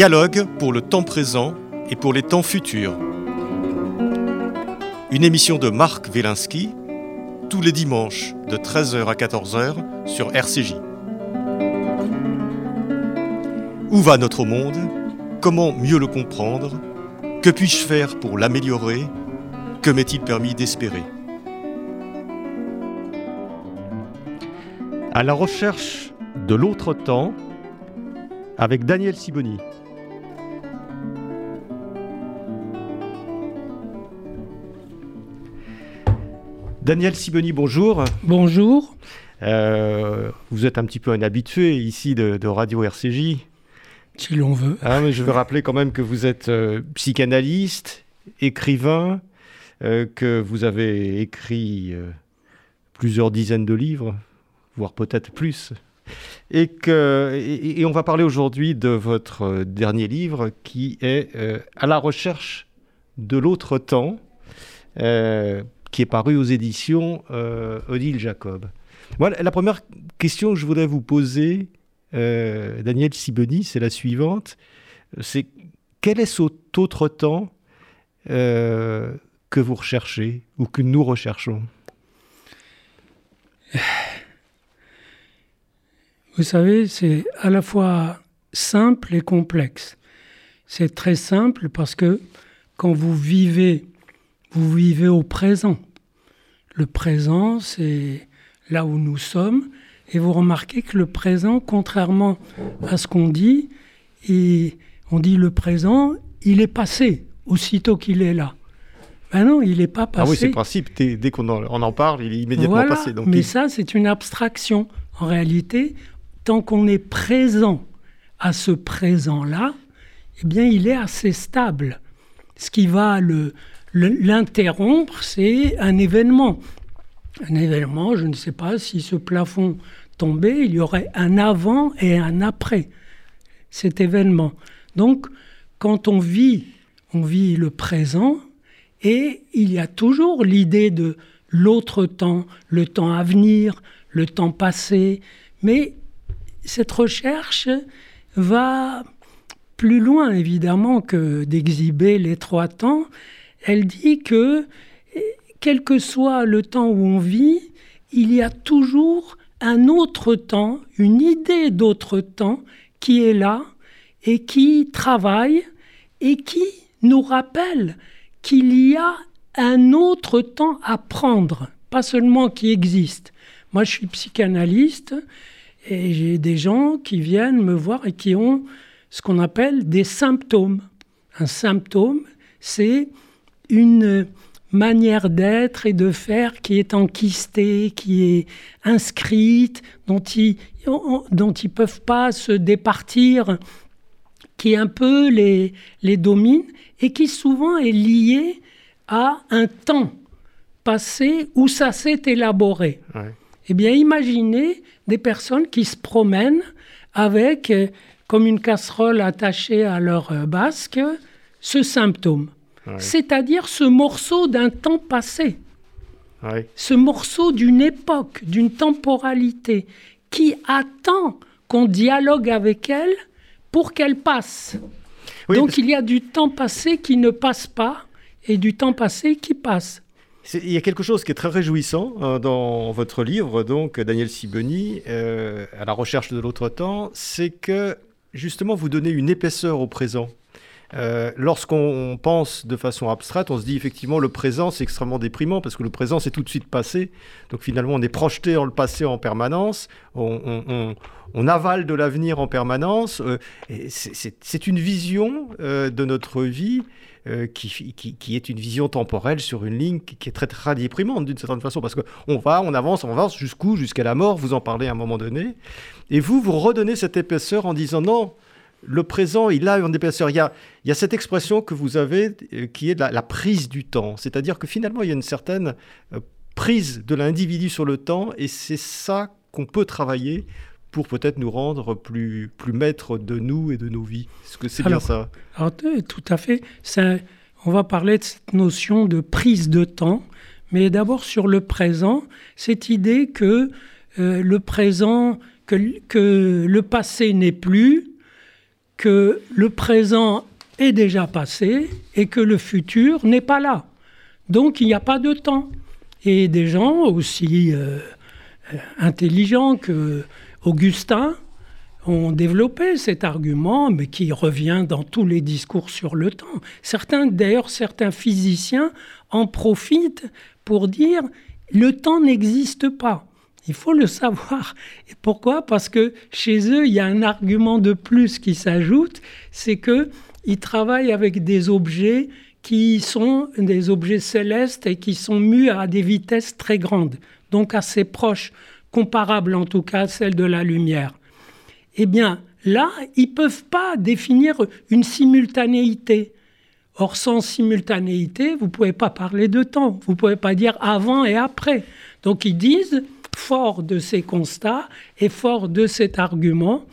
Dialogue pour le temps présent et pour les temps futurs. Une émission de Marc Wielinski, tous les dimanches de 13h à 14h sur RCJ. Où va notre monde? Comment mieux le comprendre? Que puis-je faire pour l'améliorer? Que m'est-il permis d'espérer? À la recherche de l'autre temps avec Daniel Siboni. Daniel Siboni, bonjour. Bonjour. Euh, vous êtes un petit peu un habitué ici de, Radio RCJ. Si l'on veut. Ah, mais je veux rappeler quand même que vous êtes euh, psychanalyste, écrivain, euh, que vous avez écrit plusieurs dizaines de livres, voire peut-être plus. Et, que, et, on va parler aujourd'hui de votre dernier livre qui est À la recherche de l'autre temps qui est paru aux éditions euh, Odile Jacob. Voilà, la première question que je voudrais vous poser, euh, Daniel Siboni, c'est la suivante. C'est quel est cet autre temps euh, que vous recherchez ou que nous recherchons? Vous savez, c'est à la fois simple et complexe. C'est très simple parce que quand vous vivez vous vivez au présent. Le présent, c'est là où nous sommes. Et vous remarquez que le présent, contrairement à ce qu'on dit, et on dit le présent, il est passé aussitôt qu'il est là. Ben non, il n'est pas passé. Ah oui, c'est le principe. Dès qu'on en, parle, il est immédiatement passé. Donc mais ça, c'est une abstraction. En réalité, tant qu'on est présent à ce présent-là, eh bien, il est assez stable. Ce qui va le, L'interrompre, c'est un événement. Un événement, je ne sais pas si ce plafond tombait, il y aurait un avant et un après cet événement. Donc, quand on vit, on vit le présent et il y a toujours l'idée de l'autre temps, le temps à venir, le temps passé. Mais cette recherche va plus loin, évidemment, que d'exhiber les trois temps elle dit que, quel que soit le temps où on vit, il y a toujours un autre temps, une idée d'autre temps qui est là et qui travaille et qui nous rappelle qu'il y a un autre temps à prendre, pas seulement qui existe. Moi, je suis psychanalyste et j'ai des gens qui viennent me voir et qui ont ce qu'on appelle des symptômes. Un symptôme, c'est une manière d'être et de faire qui est enquistée, qui est inscrite, dont ils dont ils peuvent pas se départir, qui un peu les, les domine et qui souvent est liée à un temps passé où ça s'est élaboré. Eh bien, imaginez des personnes qui se promènent avec, euh, comme une casserole attachée à leur euh, basque, ce symptôme c'est-à-dire ce morceau d'un temps passé, ce morceau d'une époque, d'une temporalité, qui attend qu'on dialogue avec elle pour qu'elle passe. Donc il y a du temps passé qui ne passe pas et du temps passé qui passe. Il y a quelque chose qui est très réjouissant euh, dans votre livre, donc Daniel Siboni, euh, à la recherche de l'autre temps, c'est que justement vous donnez une épaisseur au présent. Euh, lorsqu'on pense de façon abstraite, on se dit effectivement le présent c'est extrêmement déprimant parce que le présent c'est tout de suite passé. Donc finalement on est projeté dans le passé en permanence, on, avale de l'avenir en permanence. Euh, c'est une vision euh, de notre vie qui, qui, est une vision temporelle sur une ligne qui, est très très déprimante d'une certaine façon parce qu'on va, on avance, on avance jusqu'où? Jusqu'à la mort, vous en parlez à un moment donné. Et vous, vous redonnez cette épaisseur en disant non, le présent, il a une épaisseur. Il y a, il cette expression que vous avez euh, qui est la, prise du temps. C'est-à-dire que finalement, il y a une certaine euh, prise de l'individu sur le temps et c'est ça qu'on peut travailler pour peut-être nous rendre plus, plus maîtres de nous et de nos vies. Est-ce que c'est bien ça? alors, Tout à fait. on va parler de cette notion de prise de temps, mais d'abord sur le présent, cette idée que euh, le présent, que, que le passé n'est plus, que le présent est déjà passé et que le futur n'est pas là. Donc il n'y a pas de temps. Et des gens aussi euh, intelligents que Augustin ont développé cet argument, mais qui revient dans tous les discours sur le temps. Certains, d'ailleurs, certains physiciens en profitent pour dire le temps n'existe pas. Il faut le savoir. Et pourquoi? Parce que chez eux, il y a un argument de plus qui s'ajoute, c'est que ils travaillent avec des objets qui sont des objets célestes et qui sont mus à des vitesses très grandes, donc assez proches, comparables en tout cas à celles de la lumière. Eh bien, là, ils ne peuvent pas définir une simultanéité. Or, sans simultanéité, vous ne pouvez pas parler de temps, vous ne pouvez pas dire avant et après. Donc, ils disent, fort de ces constats et fort de cet argument,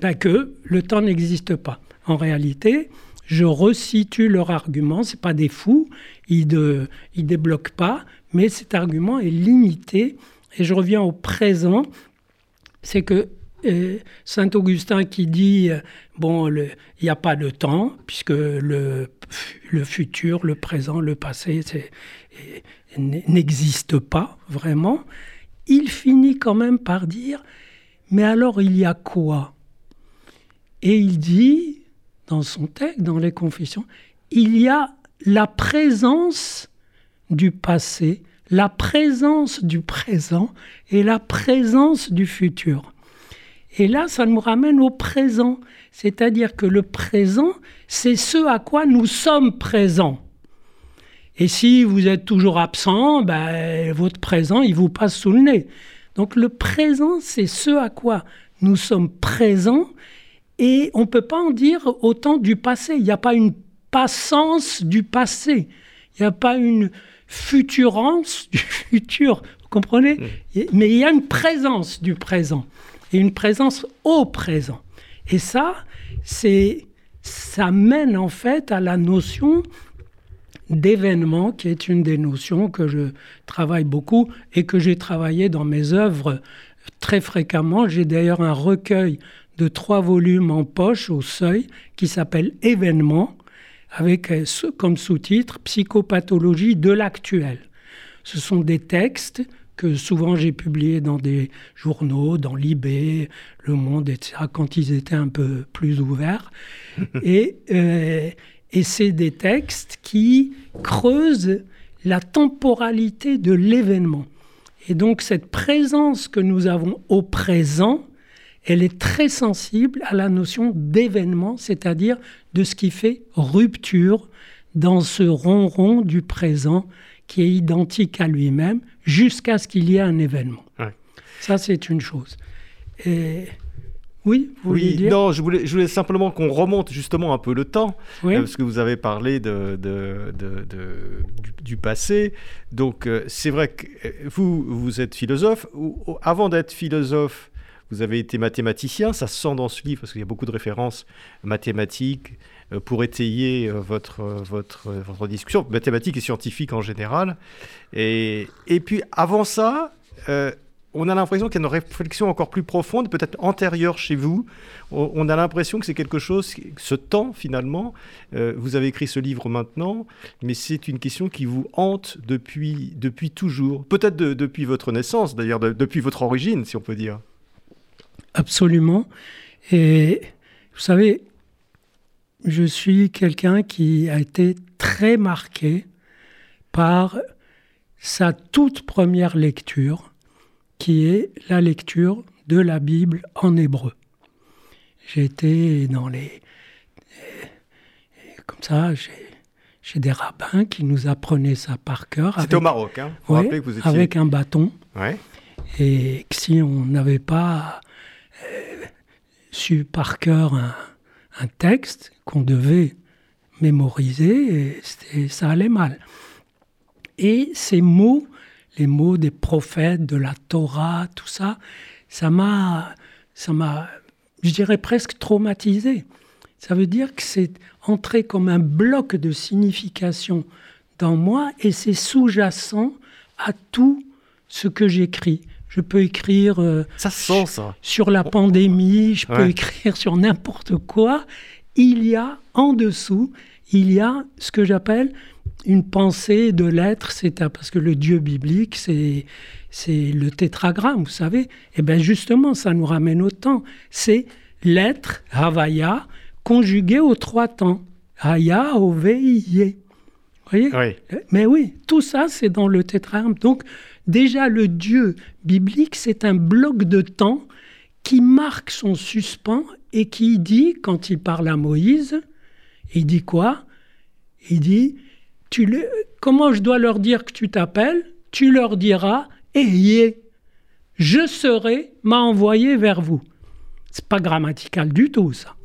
ben, que le temps n'existe pas. En réalité, je resitue leur argument, ce pas des fous, ils ne débloquent pas, mais cet argument est limité. Et je reviens au présent, c'est que euh, Saint Augustin qui dit, euh, bon, il n'y a pas de temps, puisque le, le futur, le présent, le passé n'existe pas vraiment, il finit quand même par dire, mais alors il y a quoi? Et il dit, dans son texte, dans les confessions, il y a la présence du passé, la présence du présent et la présence du futur. Et là, ça nous ramène au présent, c'est-à-dire que le présent, c'est ce à quoi nous sommes présents. Et si vous êtes toujours absent, ben, votre présent, il vous passe sous le nez. Donc le présent, c'est ce à quoi nous sommes présents et on ne peut pas en dire autant du passé. Il n'y a pas une passance du passé. Il n'y a pas une futurance du futur. Vous comprenez? Mmh. Mais il y a une présence du présent et une présence au présent. Et ça, c'est ça mène en fait à la notion d'événement, qui est une des notions que je travaille beaucoup et que j'ai travaillé dans mes œuvres très fréquemment. J'ai d'ailleurs un recueil de trois volumes en poche au seuil qui s'appelle Événement, avec euh, comme sous-titre Psychopathologie de l'actuel. Ce sont des textes que souvent j'ai publiés dans des journaux, dans Libé, Le Monde, etc., quand ils étaient un peu plus ouverts. et, euh, et c'est des textes qui creusent la temporalité de l'événement. Et donc cette présence que nous avons au présent, elle est très sensible à la notion d'événement, c'est-à-dire de ce qui fait rupture dans ce ronron du présent qui est identique à lui-même jusqu'à ce qu'il y ait un événement. Ça, c'est une chose. Et oui, vous oui, dire Non, je voulais, je voulais simplement qu'on remonte justement un peu le temps, euh, parce que vous avez parlé de, de, du, passé. Donc, euh, c'est vrai que euh, vous, vous êtes philosophe. Avant d'être philosophe, vous avez été mathématicien. Ça se sent dans ce livre, parce qu'il y a beaucoup de références mathématiques pour étayer votre, votre, votre discussion, mathématiques et scientifiques en général. Et, et puis, avant ça on a l'impression qu'il y a une réflexion encore plus profonde, peut-être antérieure chez vous. On a l'impression que c'est quelque chose, ce temps finalement, euh, vous avez écrit ce livre maintenant, mais c'est une question qui vous hante depuis, depuis toujours. Peut-être depuis votre naissance, d'ailleurs, depuis votre origine, si on peut dire. Absolument. Et vous savez, je suis quelqu'un qui a été très marqué par sa toute première lecture qui est la lecture de la Bible en hébreu. J'étais dans les... Comme ça, j'ai des rabbins qui nous apprenaient ça par cœur. C'était au Maroc, hein vous que vous étiez... Avec un bâton. Ouais. Et si on n'avait pas euh, su par cœur un, un texte qu'on devait mémoriser, ça allait mal. Et ces mots les mots des prophètes, de la Torah, tout ça, ça m'a, ça m'a, je dirais presque traumatisé. Ça veut dire que c'est entré comme un bloc de signification dans moi et c'est sous-jacent à tout ce que j'écris. Je peux écrire euh, ça sent, ça. sur la pandémie, je peux écrire sur n'importe quoi, il y a en dessous, il y a ce que j'appelle une pensée de l'être, c'est parce que le Dieu biblique, c'est c'est le tétragramme, vous savez. Et eh bien justement, ça nous ramène au temps. C'est l'être, Havaya, conjugué aux trois temps. Haya, Ove, Iye. Vous voyez? Mais oui, tout ça, c'est dans le tétragramme. Donc, déjà, le Dieu biblique, c'est un bloc de temps qui marque son suspens et qui dit, quand il parle à Moïse, il dit quoi? Il dit, tu le, comment je dois leur dire que tu t'appelles? Tu leur diras, ayez, je serai, m'a envoyé vers vous. C'est pas grammatical du tout, ça.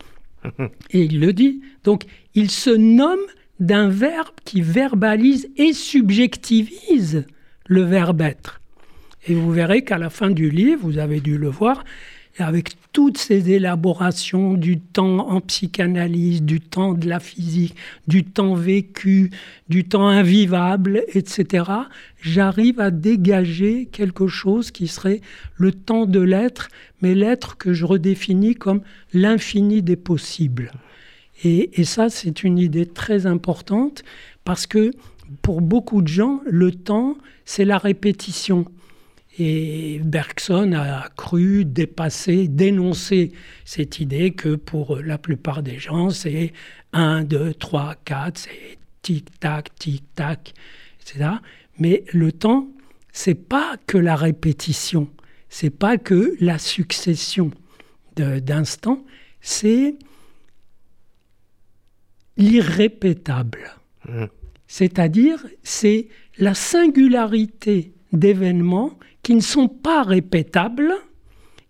Et il le dit. Donc, il se nomme d'un verbe qui verbalise et subjectivise le verbe être. Et vous verrez qu'à la fin du livre, vous avez dû le voir, avec toutes ces élaborations du temps en psychanalyse, du temps de la physique, du temps vécu, du temps invivable, etc., j'arrive à dégager quelque chose qui serait le temps de l'être, mais l'être que je redéfinis comme l'infini des possibles. Et, ça, c'est une idée très importante parce que pour beaucoup de gens, le temps, c'est la répétition. Et Bergson a cru dépasser, dénoncer cette idée que pour la plupart des gens, c'est 1, 2, 3, 4, c'est tic-tac, tic-tac, etc. Mais le temps, c'est pas que la répétition, c'est pas que la succession d'instants, c'est l'irrépétable. Mmh. C'est-à-dire, c'est la singularité d'événements qui ne sont pas répétables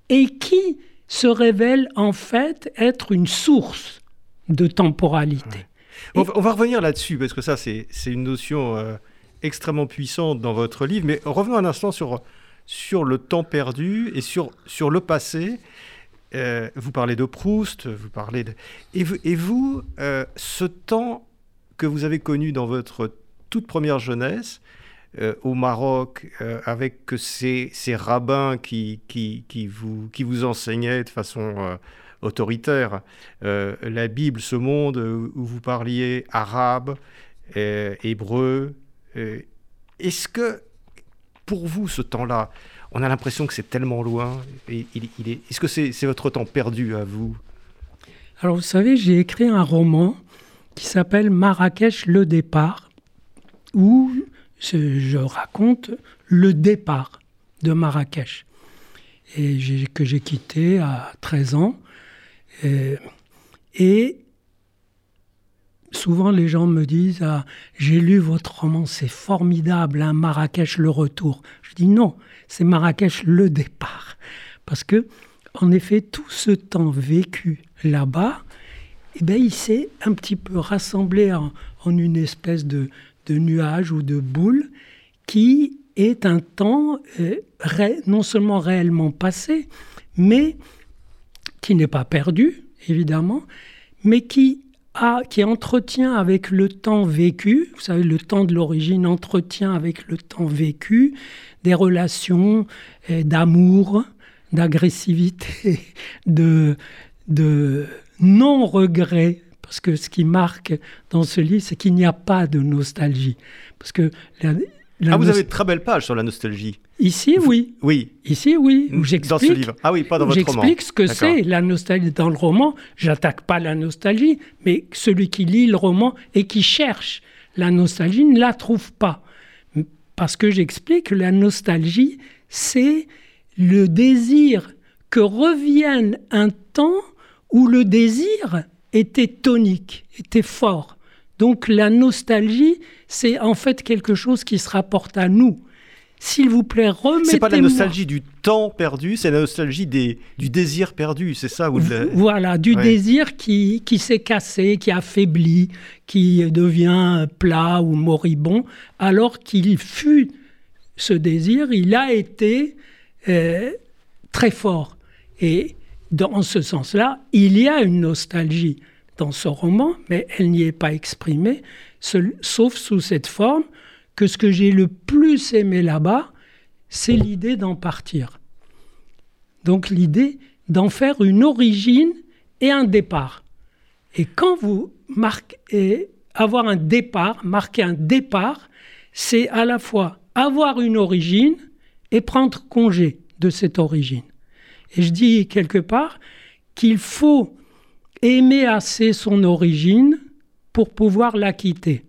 et qui se révèlent en fait être une source de temporalité. On, va, revenir là-dessus, parce que ça, c'est une notion euh, extrêmement puissante dans votre livre, mais revenons un instant sur, le temps perdu et sur, le passé. Euh, vous parlez de Proust, vous parlez de... Et vous, et vous euh, ce temps que vous avez connu dans votre toute première jeunesse, euh, au Maroc, avec ces, ces rabbins qui, qui, vous, qui vous enseignaient de façon autoritaire la Bible, ce monde où vous parliez arabe, hébreu. Est-ce que, pour vous, ce temps-là, on a l'impression que c'est tellement loin. Est-ce que c'est, votre temps perdu à vous? Alors vous savez, j'ai écrit un roman qui s'appelle Marrakech le départ, où je raconte le départ de Marrakech, et que j'ai quitté à 13 ans. Et, souvent les gens me disent ah, J'ai lu votre roman, c'est formidable, hein, Marrakech le retour. Je dis non, c'est Marrakech le départ. Parce que, en effet, tout ce temps vécu là-bas, eh bien, il s'est un petit peu rassemblé en, une espèce de, nuage ou de boule qui est un temps euh, non seulement réellement passé, mais qui n'est pas perdu, évidemment, mais qui a, qui entretient avec le temps vécu, vous savez, le temps de l'origine entretient avec le temps vécu, des relations euh, d'amour, d'agressivité, de, de non-regret. Parce que ce qui marque dans ce livre, c'est qu'il n'y a pas de nostalgie. Parce que ah, vous avez de très belles pages sur la nostalgie. Ici, oui. Oui. Ici, oui. dans ce livre. Ah oui, pas dans votre roman. J'explique ce que c'est la nostalgie. Dans le roman, j'attaque pas la nostalgie, mais celui qui lit le roman et qui cherche la nostalgie ne la trouve pas. Parce que j'explique que la nostalgie, c'est le désir que revienne un temps où le désir était tonique, était fort. Donc la nostalgie, c'est en fait quelque chose qui se rapporte à nous. S'il vous plaît, remettez-moi... C'est pas la nostalgie du temps perdu, c'est la nostalgie des, du désir perdu, c'est ça Voilà, du désir qui, qui s'est cassé, qui affaibli, qui devient plat ou moribond, alors qu'il fut ce désir, il a été euh, très fort. Et dans ce sens-là, il y a une nostalgie dans ce roman, mais elle n'y est pas exprimée, sauf sous cette forme que ce que j'ai le plus aimé là-bas, c'est l'idée d'en partir. Donc l'idée d'en faire une origine et un départ. Et quand vous marquez, avoir un départ, marquer un départ, c'est à la fois avoir une origine et prendre congé de cette origine. Et je dis quelque part qu'il faut aimer assez son origine pour pouvoir la quitter.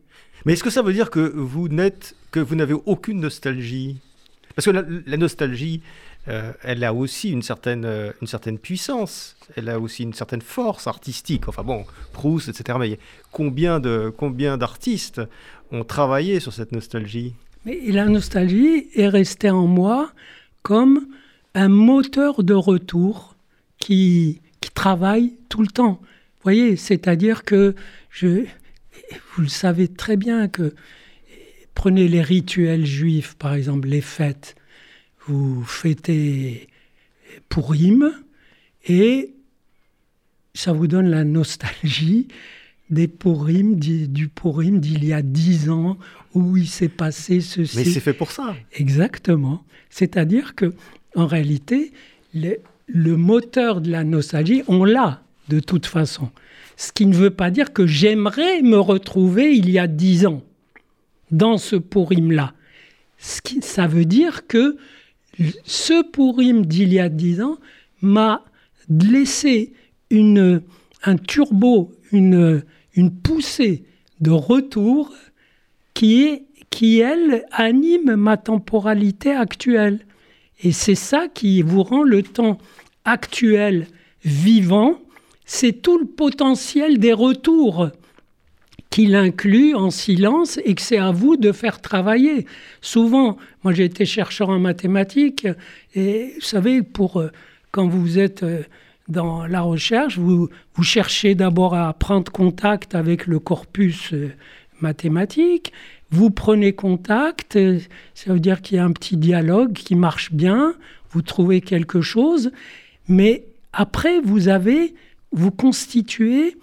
Mais est-ce que ça veut dire que vous n'êtes que vous n'avez aucune nostalgie? Parce que la, nostalgie, euh, elle a aussi une certaine, euh, une certaine puissance, elle a aussi une certaine force artistique. Enfin bon, Proust, etc. Mais combien de combien d'artistes ont travaillé sur cette nostalgie? Mais la nostalgie est restée en moi comme un moteur de retour qui, qui travaille tout le temps. Vous voyez, c'est-à-dire que je, vous le savez très bien que prenez les rituels juifs, par exemple les fêtes, vous fêtez Purim et ça vous donne la nostalgie des Purim, du Purim d'il y a dix ans où il s'est passé ceci. Mais c'est fait pour ça. Exactement. C'est-à-dire que en réalité, le, moteur de la nostalgie, on l'a de toute façon. Ce qui ne veut pas dire que j'aimerais me retrouver il y a dix ans dans ce pourim-là. Ça veut dire que ce pourim d'il y a dix ans m'a laissé une, un turbo, une, une poussée de retour qui, est, qui, elle, anime ma temporalité actuelle. Et c'est ça qui vous rend le temps actuel vivant c'est tout le potentiel des retours qu'il inclut en silence et que c'est à vous de faire travailler. Souvent, moi j'ai été chercheur en mathématiques et vous savez, pour euh, quand vous êtes euh, dans la recherche, vous, vous cherchez d'abord à prendre contact avec le corpus euh, mathématique, vous prenez contact, ça veut dire qu'il y a un petit dialogue qui marche bien, vous trouvez quelque chose, mais après vous avez vous constituez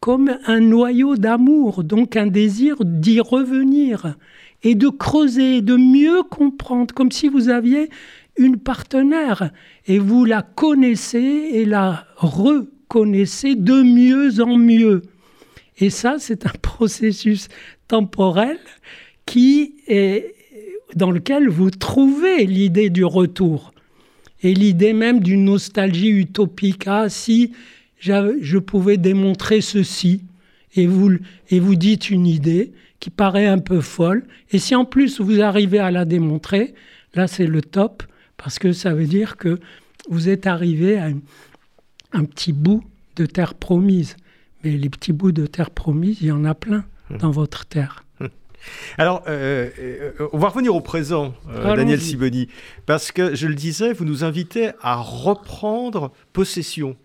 comme un noyau d'amour, donc un désir d'y revenir et de creuser, de mieux comprendre, comme si vous aviez une partenaire et vous la connaissez et la reconnaissez de mieux en mieux. Et ça, c'est un processus temporel qui est dans lequel vous trouvez l'idée du retour et l'idée même d'une nostalgie utopique. Ah, si je pouvais démontrer ceci, et vous, et vous dites une idée qui paraît un peu folle, et si en plus vous arrivez à la démontrer, là c'est le top, parce que ça veut dire que vous êtes arrivé à un, petit bout de terre promise. Mais les petits bouts de terre promise, il y en a plein hum. dans votre terre. Hum. Alors, euh, euh, on va revenir au présent, euh, Daniel Siboni, parce que je le disais, vous nous invitez à reprendre possession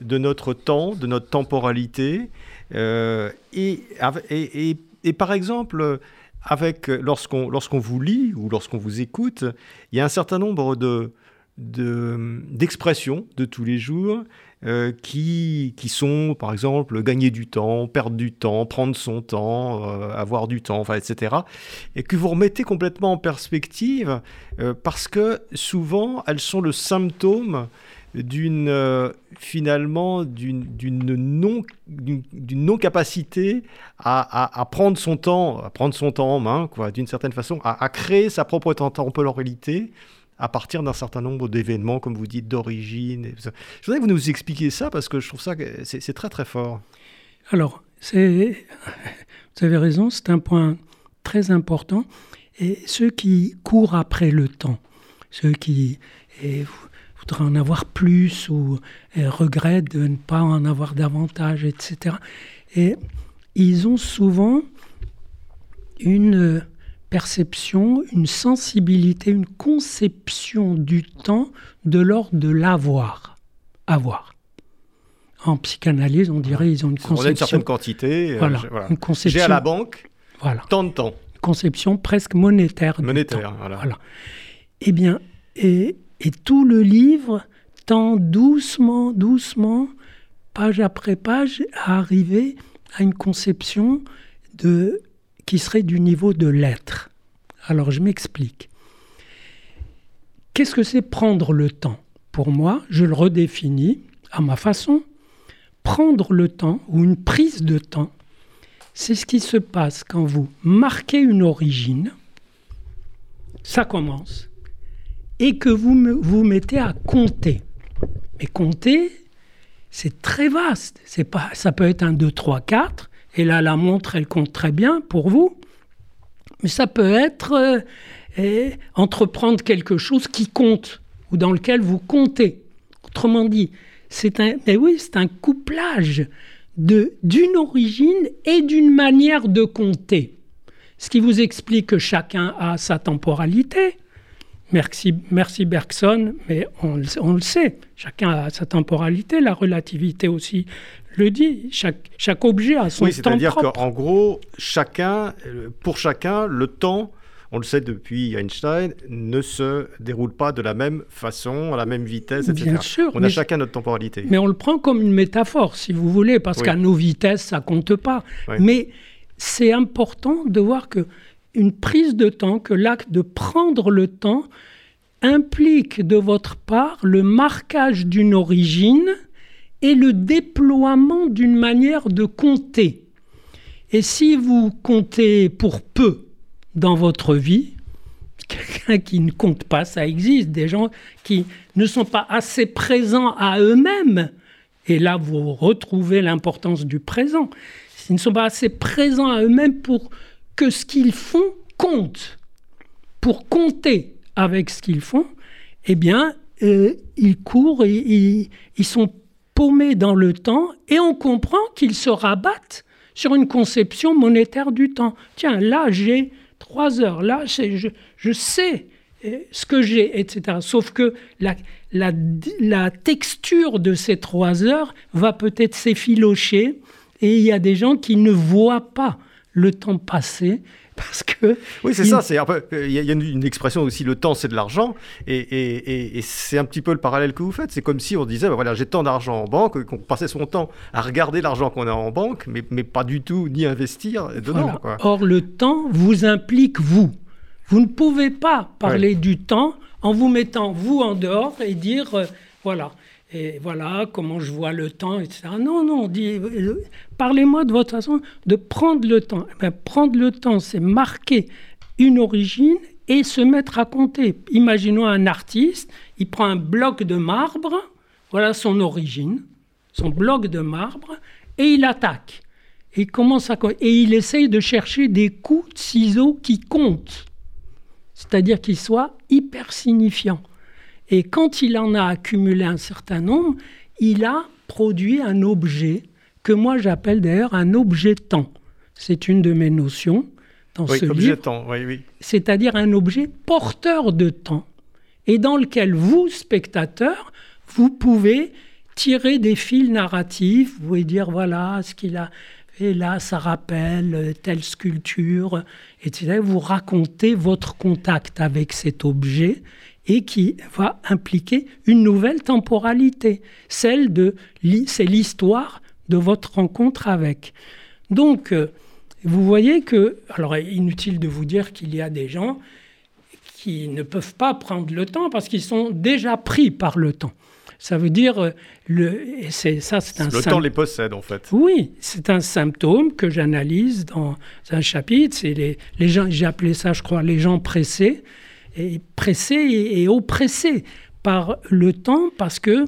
de notre temps, de notre temporalité. Et, et, par exemple, avec, lorsqu'on, lorsqu'on vous lit ou lorsqu'on vous écoute, il y a un certain nombre de, d'expressions de, tous les jours euh, qui, qui sont, par exemple, gagner du temps, perdre du temps, prendre son temps, euh, avoir du temps, enfin, etc. Et que vous remettez complètement en perspective parce que souvent, elles sont le symptôme d'une euh, finalement d'une non d'une non capacité à, à, prendre son temps à prendre son temps en main quoi d'une certaine façon à, créer sa propre temporalité à partir d'un certain nombre d'événements comme vous dites d'origine je voudrais que vous nous expliquiez ça parce que je trouve ça c'est très très fort. Alors vous avez raison c'est un point très et ceux qui courent après le temps ceux qui et en avoir plus ou regrettent de ne pas en avoir davantage, etc. Et ils ont souvent une perception, une sensibilité, une conception du temps de l'ordre de l'avoir. Avoir. En psychanalyse, on dirait ils ont une conception. On a une certaine quantité. Euh, voilà, Une conception. J'ai à la banque voilà. tant de temps. conception presque monétaire. Monétaire, voilà. voilà. Eh bien, et et tout le livre tend doucement, doucement, page après page, à arriver à une conception de, qui serait du niveau de l'être. Alors je m'explique. Qu'est-ce que c'est prendre le temps? Pour moi, je le redéfinis à ma façon. prendre le temps ou une prise de temps, c'est ce qui se passe quand vous marquez une origine, ça commence, et que vous vous mettez à compter. Mais compter, c'est très vaste. Ça peut être un 2, 3, 4, et là la montre, elle compte très bien pour vous, mais ça peut être euh, eh, entreprendre quelque chose qui compte, ou dans lequel vous comptez. Autrement dit, c'est un, mais oui, c'est un couplage de, d'une origine et d'une manière de compter. Ce qui vous explique que chacun a sa temporalité. Merci, merci Bergson, mais on, on, le sait, chacun a sa temporalité, la relativité aussi le dit, chaque, chaque objet a son oui, temps c'est-à-dire propre. qu'en gros, chacun, pour chacun, le temps on le sait depuis Einstein, ne se déroule pas de la même façon, à la même vitesse, etc. Bien sûr, on a chacun notre temporalité. Mais on le prend comme une métaphore, si vous voulez, parce Oui. qu'à nos vitesses, ça compte pas. Oui. Mais c'est important de voir que une prise de temps, que l'acte de prendre le temps implique de votre part le marquage d'une origine et le déploiement d'une manière de compter. Et si vous comptez pour peu dans votre vie, quelqu'un qui ne compte pas, ça existe, des gens qui ne sont pas assez présents à eux-mêmes, et là vous retrouvez l'importance du présent, ils ne sont pas assez présents à eux-mêmes pour que ce qu'ils font compte, pour compter avec ce qu'ils font, eh bien, euh, ils courent, ils sont paumés dans le temps, et on comprend qu'ils se rabattent sur une conception monétaire du temps. Tiens, là, j'ai trois heures, là, je, je sais euh, ce que j'ai, etc. Sauf que la, la, la texture de ces trois heures va peut-être s'effilocher, et il y a des gens qui ne voient pas le temps passer parce que Oui, c'est il- ça. C'est un peu. Il y a, une, une expression aussi. Le temps, c'est de l'argent, et, et- et- et c'est un petit peu le parallèle que vous faites. C'est comme si on disait, bah voilà, j'ai tant d'argent en banque, qu'on passait son temps à regarder l'argent qu'on a en banque, mais, mais pas du tout ni investir dedans. Voilà. quoi. Or, le temps vous implique vous. Vous ne pouvez pas parler du temps en vous mettant vous en dehors et dire euh, voilà. Et voilà comment je vois le temps, etc. Non, non, euh, parlez-moi de votre façon de prendre le temps. Eh prendre le temps, c'est marquer une origine et se mettre à compter. Imaginons un artiste, il prend un bloc de marbre, voilà son origine, son bloc de marbre, et il attaque. Il commence à et il essaye de chercher des coups de ciseaux qui comptent, c'est-à-dire qu'ils soient hyper signifiants. Et quand il en a accumulé un certain nombre, il a produit un objet que moi j'appelle d'ailleurs un objet temps. C'est une de mes notions dans Oui, ce objet livre temps. Oui, oui. c'est-à-dire un objet porteur de temps, et dans lequel vous, spectateurs, vous pouvez tirer des fils narratifs, vous pouvez dire, voilà, ce qu'il a fait là, ça rappelle telle sculpture, etc. Vous racontez votre contact avec cet objet et qui va impliquer une nouvelle temporalité, celle de, c'est l'histoire de votre rencontre avec. Donc, euh, vous voyez que, alors inutile de vous dire qu'il y a des gens qui ne peuvent pas prendre le temps parce qu'ils sont déjà pris par le temps. Ça veut dire, euh, le, c'est, ça c'est un Le temps les possède, en fait. oui, c'est un symptôme que j'analyse dans un chapitre. C'est les, les gens, j'ai appelé ça, je crois, les gens pressés, et pressés et, et oppressés par le temps, parce que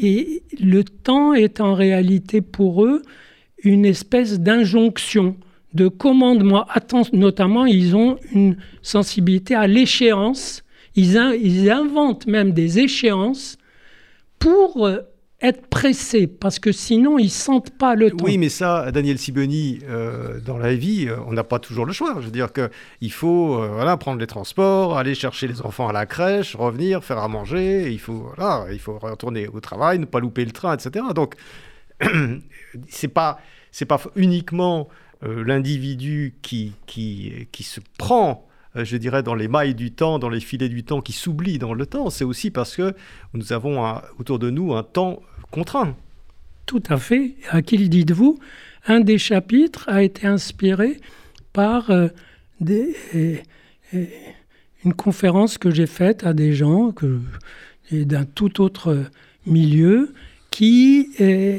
et le temps est en réalité pour eux une espèce d'injonction, de commandement. Notamment, ils ont une sensibilité à l'échéance. Ils inventent même des échéances pour euh, être pressés, parce que sinon, ils sentent pas le temps. Oui, mais ça, Daniel Siboni, euh, dans la vie, euh, on n'a pas toujours le choix. Je veux dire qu'il faut euh, voilà, prendre les transports, aller chercher les enfants à la crèche, revenir, faire à manger. Il faut, voilà, il faut retourner au travail, ne pas louper le train, etc. Donc, c'est pas, pas uniquement l'individu qui, qui, qui se prend je dirais, dans les mailles du temps, dans les filets du temps, qui s'oublient dans le temps. C'est aussi parce que nous avons autour de nous un temps contraint. Tout à fait. À qui le dites-vous? Un des chapitres a été inspiré par euh, euh, euh, une conférence que j'ai faite à des gens d'un tout autre milieu qui, euh,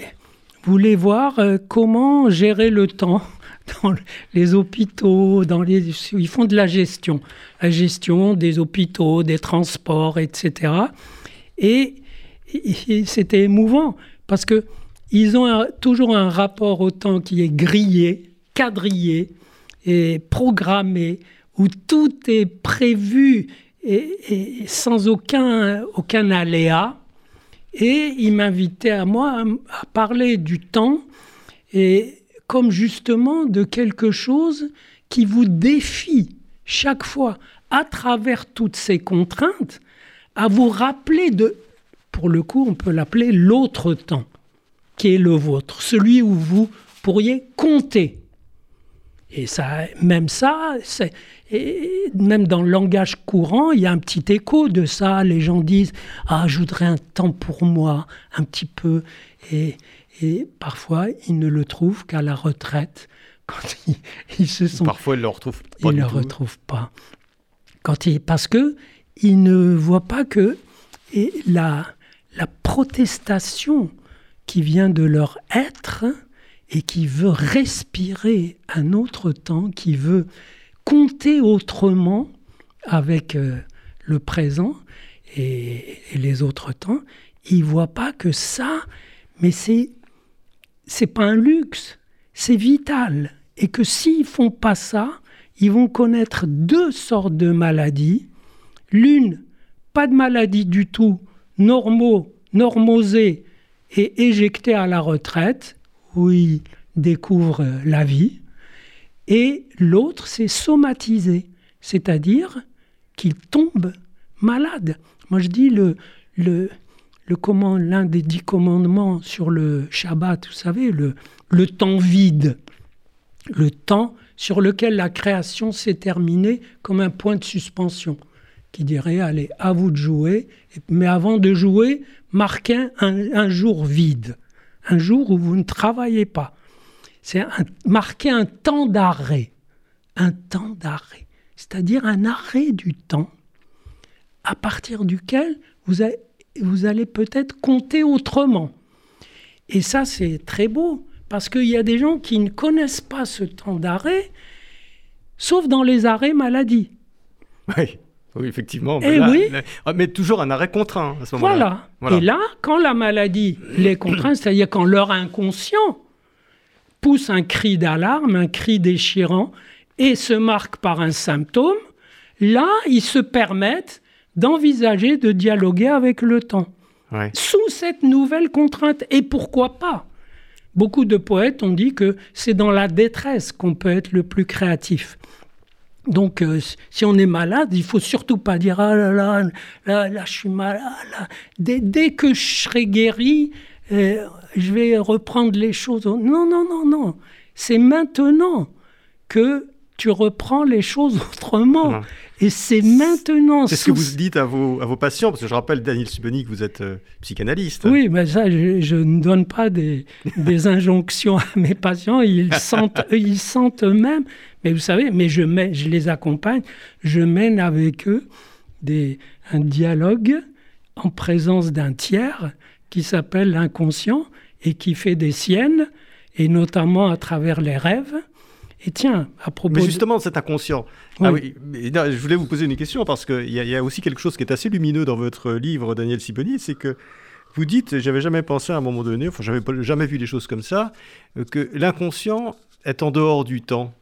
voulait voir euh, comment gérer le temps dans les hôpitaux, dans ils font de la gestion, la gestion des hôpitaux, des transports, etc. Et, c'était émouvant parce que ils ont toujours un rapport au temps qui est grillé, quadrillé et programmé, où tout est prévu et, sans aucun, aléa. Et il m'invitait à moi à parler du temps et comme justement de quelque chose qui vous défie chaque fois à travers toutes ces contraintes à vous rappeler de, pour le coup, on peut l'appeler l'autre temps, qui est le vôtre, celui où vous pourriez compter. Et ça, même ça, même dans le langage courant, il y a un petit écho de ça. Les gens disent Ah, je voudrais un temps pour moi, un petit peu. Et, et parfois, ils ne le trouvent qu'à la retraite. Quand ils, se sont. Parfois, ils ne le retrouvent pas. Ils ne le retrouvent pas. Quand ils, parce que ils ne voient pas que et la, la protestation qui vient de leur être et qui veut respirer un autre temps, qui veut compter autrement avec euh, le présent et, les autres temps, ils voient pas que ça, mais c'est c'est pas un luxe, c'est vital, et que s'ils font pas ça, ils vont connaître deux sortes de maladies. L'une, pas de maladie du tout, normaux, normosés et éjectés à la retraite, où ils découvrent la vie. Et l'autre, c'est somatisé, c'est-à-dire qu'ils tombent malades. Moi, je dis le, le, l'un des dix commandements sur le Shabbat, vous savez, le, le temps vide, le temps sur lequel la création s'est terminée comme un point de suspension, qui dirait, allez, à vous de jouer, mais avant de jouer, marquez un jour vide un jour où vous ne travaillez pas. C'est marquer un temps d'arrêt. Un temps d'arrêt. C'est-à-dire un arrêt du temps à partir duquel vous, vous allez peut-être compter autrement. Et ça, c'est très beau, parce qu'il y a des gens qui ne connaissent pas ce temps d'arrêt, sauf dans les arrêts maladie. Oui. Oui, effectivement. Mais, eh oui. Ah, mais toujours un arrêt contraint à ce moment-là. Voilà. Et là, quand la maladie les contraint, c'est-à-dire quand leur inconscient pousse un cri d'alarme, un cri déchirant, et se marque par un symptôme, là, ils se permettent d'envisager de dialoguer avec le temps. Sous cette nouvelle contrainte. Et pourquoi pas? Beaucoup de poètes ont dit que c'est dans la détresse qu'on peut être le plus créatif. Donc, euh, si on est malade, il faut surtout pas dire ah là là, là, là je suis malade. Dès, que je serai guéri, euh, je vais reprendre les choses. Non, non, non, non. C'est maintenant que tu reprends les choses autrement. Et c'est maintenant. C'est ce que vous dites à vos, à vos patients, parce que je rappelle, Daniel Subeni, que vous êtes euh, psychanalyste. Oui, mais ça, je, ne donne pas des, des, injonctions à mes patients. Ils sentent, ils sentent eux-mêmes. Mais vous savez, mais je, mets, je les accompagne, je mène avec eux des, un dialogue en présence d'un tiers qui s'appelle l'inconscient et qui fait des siennes, et notamment à travers les rêves. Et tiens, à propos. Mais justement, de... cet inconscient. Ah oui, je voulais vous poser une question parce qu'il y, y, a aussi quelque chose qui est assez lumineux dans votre livre, Daniel Siboni, c'est que vous dites, j'avais jamais pensé à un moment donné, enfin, j'avais jamais vu des choses comme ça, euh, que l'inconscient est en dehors du temps.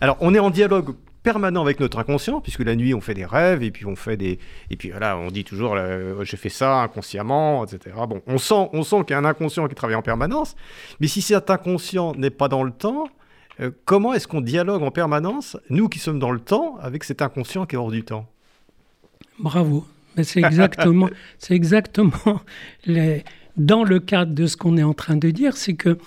Alors, on est en dialogue permanent avec notre inconscient, puisque la nuit, on fait des rêves, et puis on fait des... Et puis voilà, on dit toujours, euh, j'ai fait ça inconsciemment, etc. Bon, on sent, on sent qu'il y a un inconscient qui travaille en permanence, mais si cet inconscient n'est pas dans le temps, euh, comment est-ce qu'on dialogue en permanence, nous qui sommes dans le temps, avec cet inconscient qui est hors du temps? Bravo. Mais c'est exactement, c'est exactement les, dans le cadre de ce qu'on est en train de dire, c'est que,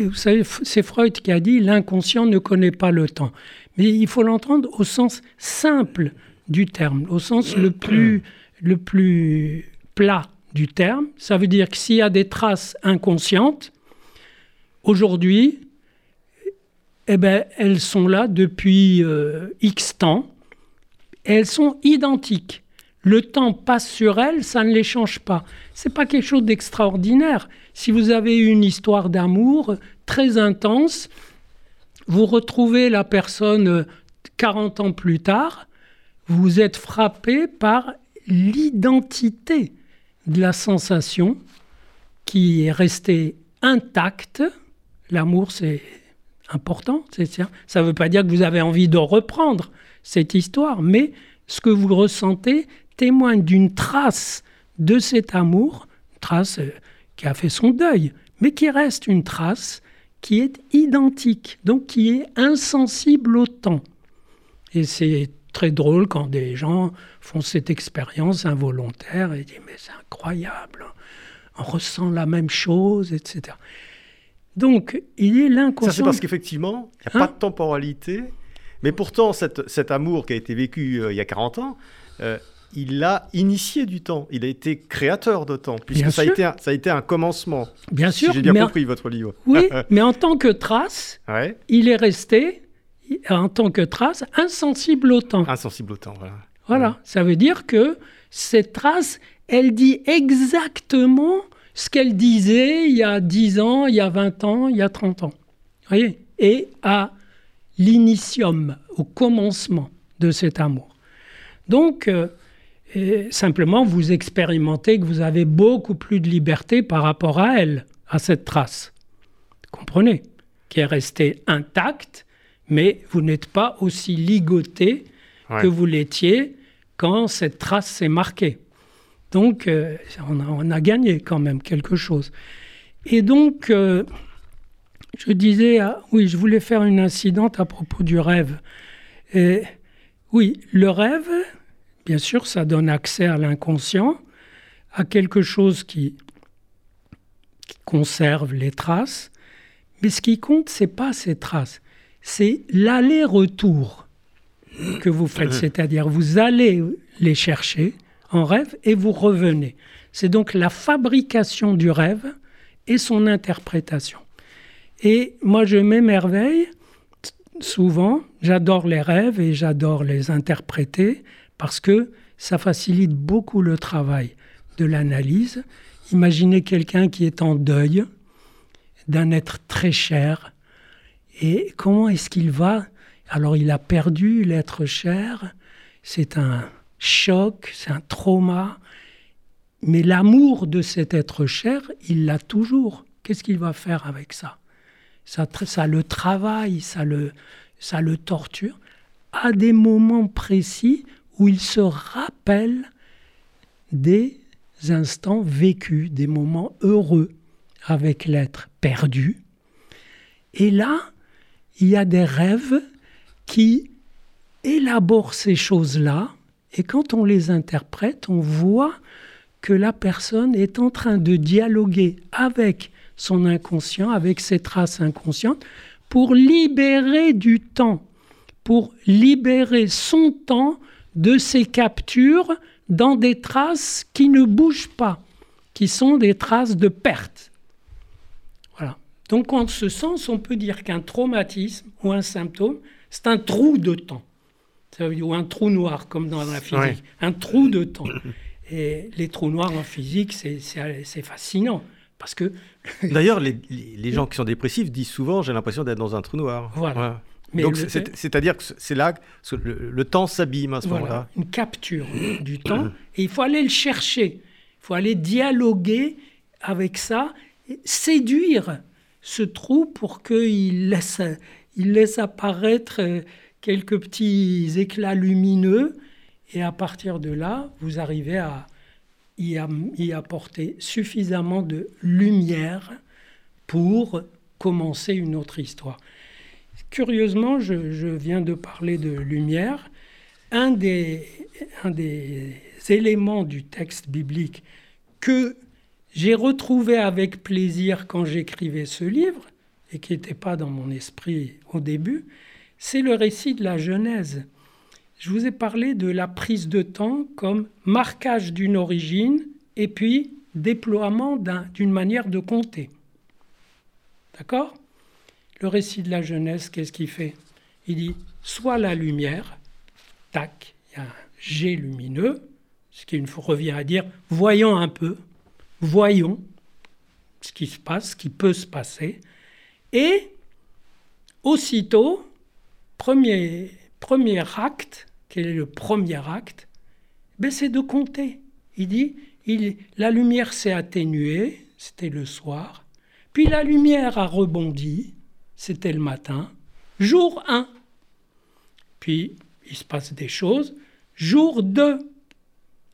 vous savez, c'est Freud qui a dit l'inconscient ne connaît pas le temps. Mais il faut l'entendre au sens simple du terme, au sens le plus, le plus plat du terme. Ça veut dire que s'il y a des traces inconscientes, aujourd'hui, eh ben, elles sont là depuis euh, X temps. elles sont identiques. le temps passe sur elles, ça ne les change pas. C'est pas quelque chose d'extraordinaire. Si vous avez une histoire d'amour très intense, vous retrouvez la personne 40 ans plus tard, vous êtes frappé par l'identité de la sensation qui est restée intacte. L'amour, c'est important, ça ne veut pas dire que vous avez envie de reprendre cette histoire, mais ce que vous ressentez témoigne d'une trace de cet amour, trace euh, qui a fait son deuil, mais qui reste une trace qui est identique, donc qui est insensible au temps. Et c'est très drôle quand des gens font cette expérience involontaire et disent mais c'est incroyable, on ressent la même chose, etc. Donc il est l'inconscient. Ça c'est parce qu'effectivement, il n'y a pas hein de temporalité, mais pourtant cet amour qui a été vécu euh, il y a 40 ans, euh, il a initié du temps, il a été créateur de temps, puisque ça a, été un, ça a, été un, commencement. Bien sûr. j'ai bien compris votre livre. Oui, mais en tant que trace, il est resté, en tant que trace, insensible au temps. Insensible au temps, voilà. Voilà, ça veut dire que cette trace, elle dit exactement ce qu'elle disait il y a 10 ans, il y a 20 ans, il y a 30 ans. voyez Et à l'initium, au commencement de cet amour. Donc, euh, simplement, vous expérimentez que vous avez beaucoup plus de liberté par rapport à elle, à cette trace. Comprenez Qui est restée intacte, mais vous n'êtes pas aussi ligoté que vous l'étiez quand cette trace s'est marquée. Donc, euh, on, a, gagné quand même quelque chose. Et donc, euh, je disais, ah, oui, je voulais faire une incidente à propos du rêve. Et, oui, le rêve, bien sûr, ça donne accès à l'inconscient, à quelque chose qui, qui conserve les traces, mais ce qui compte, c'est pas ces traces, c'est l'aller-retour que vous faites, c'est-à-dire vous allez les chercher, en rêve et vous revenez. C'est donc la fabrication du rêve et son interprétation. Et moi, je m'émerveille souvent, j'adore les rêves et j'adore les interpréter parce que ça facilite beaucoup le travail de l'analyse. Imaginez quelqu'un qui est en deuil d'un être très cher et comment est-ce qu'il va? Alors il a perdu l'être cher, c'est un choc, c'est un trauma. Mais l'amour de cet être cher, il l'a toujours. Qu'est-ce qu'il va faire avec ça? Ça, ça le travaille, ça le, ça le torture, à des moments précis où il se rappelle des instants vécus, des moments heureux avec l'être perdu. Et là, il y a des rêves qui élaborent ces choses-là et quand on les interprète, on voit que la personne est en train de dialoguer avec son inconscient, avec ses traces inconscientes, pour libérer du temps, pour libérer son temps de ses captures dans des traces qui ne bougent pas, qui sont des traces de perte. Voilà. Donc en ce sens, on peut dire qu'un traumatisme ou un symptôme, c'est un trou de temps ou un trou noir, comme dans la physique, un trou de temps. Et les trous noirs en physique, c'est fascinant. Parce que. D'ailleurs, les, les, gens qui sont dépressifs disent souvent j'ai l'impression d'être dans un trou noir. Voilà. Donc, c'est-à-dire que c'est là que le, temps s'abîme à ce moment-là. Une capture du temps. Et il faut aller le chercher. Il faut aller dialoguer avec ça, séduire ce trou pour qu'il laisse, il laisse apparaître euh, quelques petits éclats lumineux, et à partir de là, vous arrivez à y, apporter suffisamment de lumière pour commencer une autre histoire. Curieusement, je, viens de parler de lumière. Un des, un des éléments du texte biblique que j'ai retrouvé avec plaisir quand j'écrivais ce livre, et qui n'était pas dans mon esprit au début, c'est le récit de la Genèse. Je vous ai parlé de la prise de temps comme marquage d'une origine et puis déploiement d'une manière de compter. D'accord? Le récit de la Genèse, qu'est-ce qu'il fait? Il dit soit la lumière, tac, il y a un jet lumineux, ce qui revient à dire voyons un peu, voyons ce qui se passe, ce qui peut se passer, et aussitôt, premier, acte, quel est le premier acte? Ben C'est de compter. Il dit, il, la lumière s'est atténuée, c'était le soir, puis la lumière a rebondi, c'était le matin, jour 1. Puis il se passe des choses, jour 2.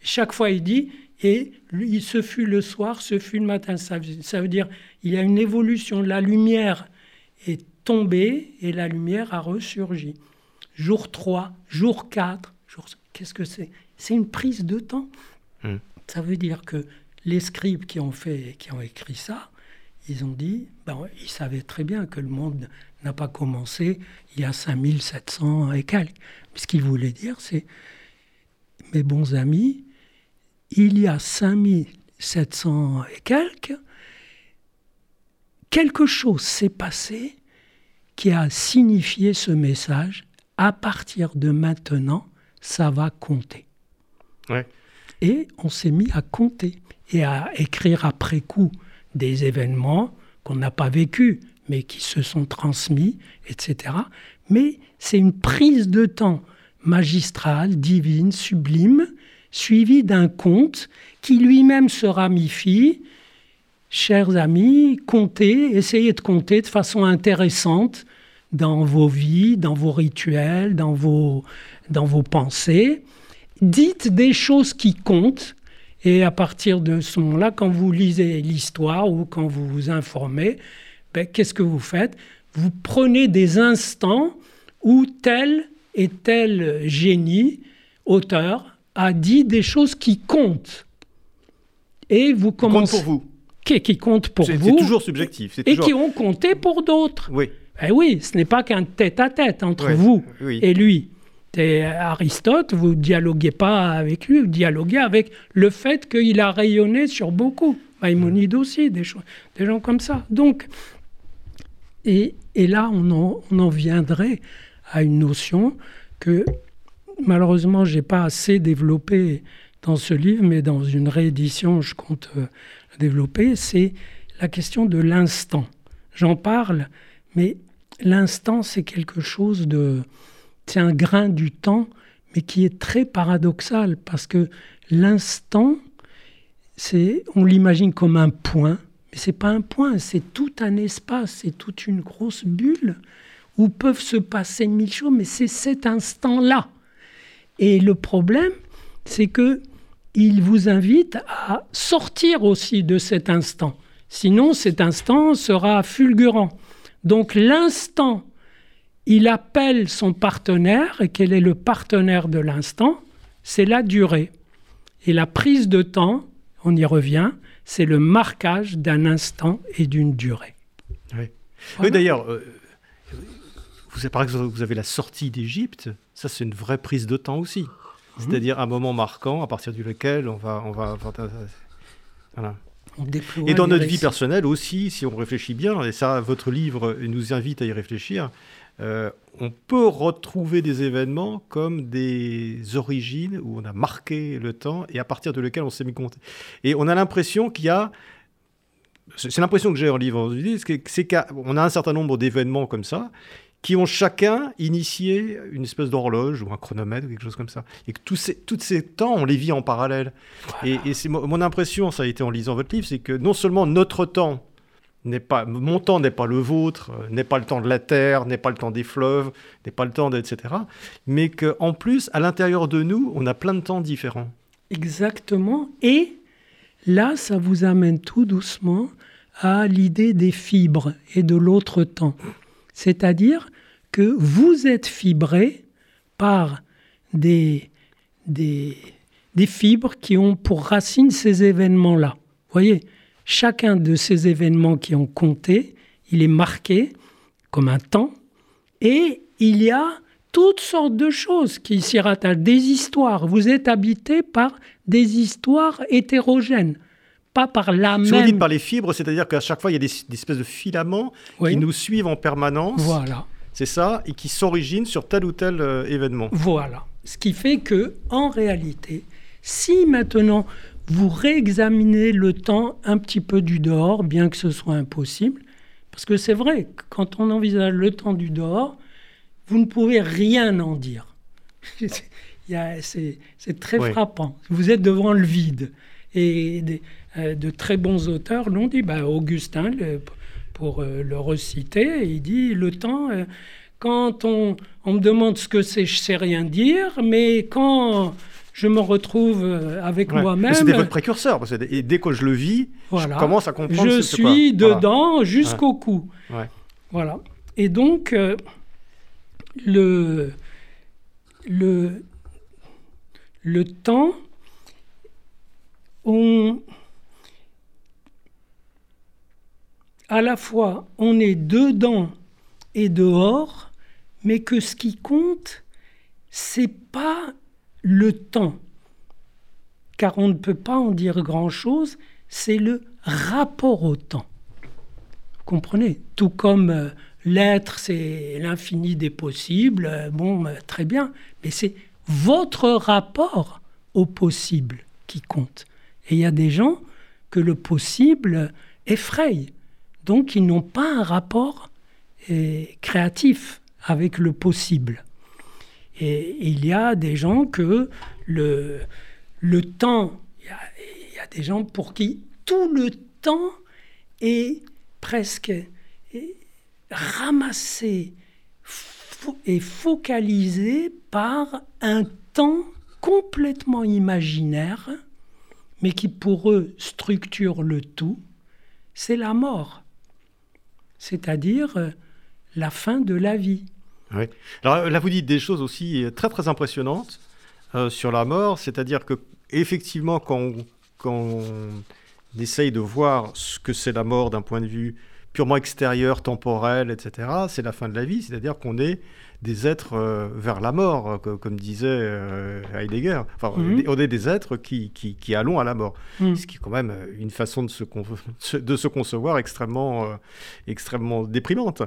Chaque fois il dit, et lui, ce fut le soir, ce fut le matin. Ça, veut dire il y a une évolution. La lumière est tombée et la lumière a ressurgi. Jour 3, jour 4, jour... qu'est-ce que c'est? C'est une prise de temps. Hmm. Ça veut dire que les scribes qui ont, fait, qui ont écrit ça, ils ont dit, ben, ils savaient très bien que le monde n'a pas commencé il y a 5700 et quelques. Ce qu'ils voulaient dire, c'est, mes bons amis, il y a 5700 et quelques, quelque chose s'est passé qui a signifié ce message. À partir de maintenant, ça va compter. Et on s'est mis à compter et à écrire après coup des événements qu'on n'a pas vécus, mais qui se sont transmis, etc. Mais c'est une prise de temps magistrale, divine, sublime, suivie d'un conte qui lui-même se ramifie. Chers amis, comptez, essayez de compter de façon intéressante dans vos vies, dans vos rituels, dans vos, dans vos pensées. Dites des choses qui comptent, et à partir de ce moment-là, quand vous lisez l'histoire ou quand vous vous informez, ben, qu'est-ce que vous faites? Vous prenez des instants où tel et tel génie, auteur, a dit des choses qui comptent. Et vous commencez... Compte pour vous? Qui, qui comptent pour vous. C'est toujours subjectif. Et qui ont compté pour d'autres. Oui. Eh oui, ce n'est pas qu'un tête-à-tête entre vous et lui. Et Aristote, vous dialoguez pas avec lui, vous dialoguez avec le fait qu'il a rayonné sur beaucoup. Maïmonide aussi, des, des gens comme ça. Donc, et, et là, on en, on en, viendrait à une notion que malheureusement, je n'ai pas assez développé dans ce livre, mais dans une réédition, je compte euh, développer, c'est la question de l'instant. J'en parle, mais l'instant, c'est quelque chose de... C'est un grain du temps, mais qui est très paradoxal, parce que l'instant, c'est, on l'imagine comme un point, mais c'est pas un point, c'est tout un espace, c'est toute une grosse bulle où peuvent se passer mille choses, mais c'est cet instant-là. Et le problème, c'est que il vous invite à sortir aussi de cet instant. Sinon, cet instant sera fulgurant. Donc l'instant, il appelle son partenaire, et quel est le partenaire de l'instant? C'est la durée. Et la prise de temps, on y revient, c'est le marquage d'un instant et d'une durée. Oui, d'ailleurs, euh, vous, par exemple, vous avez la sortie d'Égypte, ça c'est une vraie prise de temps aussi. Mhm. C'est-à-dire un moment marquant à partir duquel on va... On va voilà. Et dans notre vie personnelle aussi, si on réfléchit bien, et ça, votre livre nous invite à y réfléchir, euh, on peut retrouver des événements comme des origines où on a marqué le temps et à partir de lequel on s'est mis compte. Et on a l'impression qu'il y a c'est l'impression que j'ai en livre, c'est qu'on a un certain nombre d'événements comme ça qui ont chacun initié une espèce d'horloge ou un chronomètre ou quelque chose comme ça. Et que tous ces, tous ces temps, on les vit en parallèle. Et, c'est mon impression, ça a été en lisant votre livre, c'est que non seulement notre temps n'est pas, mon temps n'est pas le vôtre, euh, n'est pas le temps de la terre, n'est pas le temps des fleuves, n'est pas le temps de, etc. Mais qu'en plus, à l'intérieur de nous, on a plein de temps différents. Exactement. Et là, ça vous amène tout doucement à l'idée des fibres et de l'autre temps. C'est-à-dire que vous êtes fibré par des, des, fibres qui ont pour racine ces événements-là. Voyez, chacun de ces événements qui ont compté, il est marqué comme un temps, et il y a toutes sortes de choses qui s'y rattachent, des histoires. Vous êtes habité par des histoires hétérogènes, pas par la même... Dites par les fibres, c'est-à-dire qu'à chaque fois, il y a des, espèces de filaments qui nous suivent en permanence. Voilà. C'est ça, et qui s'originent sur tel ou tel euh, événement. Voilà. Ce qui fait que, en réalité, Si maintenant vous réexaminez le temps un petit peu du dehors, bien que ce soit impossible, parce que c'est vrai, quand on envisage le temps du dehors, vous ne pouvez rien en dire. c'est très frappant. Vous êtes devant le vide. Et de très bons auteurs l'ont dit. Bah, Augustin, pour euh, le reciter, il dit le temps. Euh, quand on, on, me demande ce que c'est, je sais rien dire, mais quand je me retrouve avec moi-même. C'était votre précurseur, parce que et dès que je le vis, je commence à comprendre. Je suis dedans jusqu'au cou. Voilà. Et donc, le, le, le temps, on, à la fois, on est dedans et dehors, mais que ce qui compte, c'est pas le temps, car on ne peut pas en dire grand-chose, c'est le rapport au temps. Vous comprenez? Tout comme euh, l'être, c'est l'infini des possibles, euh, bon, euh, très bien, mais c'est votre rapport au possible qui compte. Et il y a des gens que le possible effraie. Donc ils n'ont pas un rapport eh, créatif avec le possible. Et, il y a des gens que le, temps, il y, a, des gens pour qui tout le temps est presque ramassé, est focalisé par un temps complètement imaginaire, mais qui pour eux structure le tout, c'est la mort, c'est-à-dire euh, la fin de la vie. Oui. Alors là, vous dites des choses aussi très très impressionnantes euh, sur la mort, c'est-à-dire que effectivement, quand quand on essaye de voir ce que c'est la mort d'un point de vue purement extérieur, temporel, etc., c'est la fin de la vie, c'est-à-dire qu'on est des êtres euh, vers la mort, euh, comme disait euh, Heidegger. Enfin, mhm. on est des êtres qui, qui, allons à la mort. Mhm. Ce qui est quand même une façon de se, de se concevoir extrêmement, extrêmement déprimante.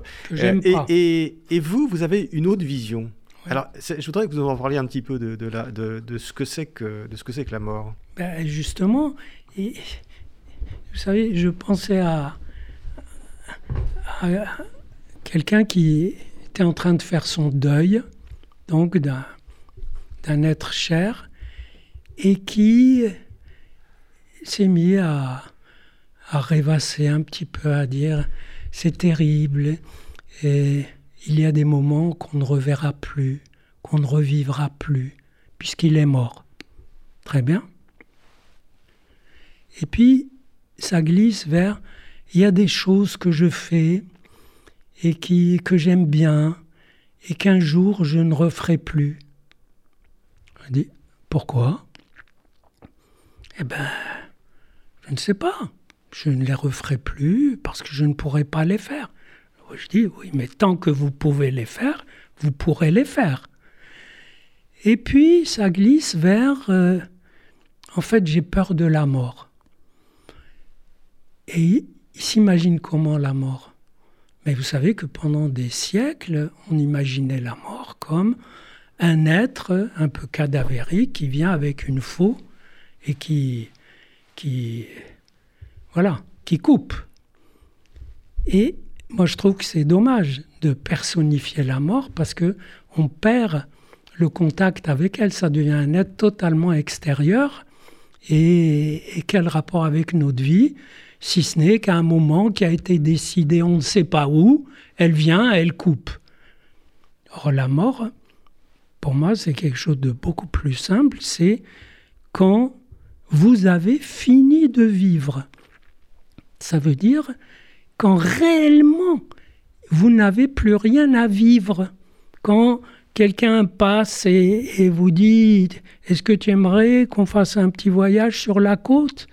Et, et, vous, vous avez une autre vision. Alors, je voudrais que vous en parliez un petit peu de, de, la, de, de ce que c'est que, de ce que, c'est que la mort. Ben justement, et, vous savez, je pensais à, quelqu'un qui était en train de faire son deuil, donc d'un, être cher, et qui s'est mis à, à rêvasser un petit peu, à dire c'est terrible, et il y a des moments qu'on ne reverra plus, qu'on ne revivra plus, puisqu'il est mort. Très bien. Et puis, ça glisse vers il y a des choses que je fais et qui, que j'aime bien et qu'un jour je ne referai plus. Je dis, pourquoi? Eh bien, je ne sais pas. Je ne les referai plus parce que je ne pourrai pas les faire. Je dis, oui, mais tant que vous pouvez les faire, vous pourrez les faire. Et puis, ça glisse vers, euh, en fait, j'ai peur de la mort. Et il s'imagine comment la mort. Mais vous savez que pendant des siècles, on imaginait la mort comme un être un peu cadavérique qui vient avec une faux et qui, qui, voilà, qui coupe. Et moi, je trouve que c'est dommage de personnifier la mort parce que on perd le contact avec elle. Ça devient un être totalement extérieur. Et, et quel rapport avec notre vie? Si ce n'est qu'à un moment qui a été décidé on ne sait pas où, elle vient, elle coupe. Or la mort, pour moi, c'est quelque chose de beaucoup plus simple, c'est quand vous avez fini de vivre. Ça veut dire quand réellement vous n'avez plus rien à vivre. Quand quelqu'un passe et, et vous dit Est-ce que tu aimerais qu'on fasse un petit voyage sur la côte?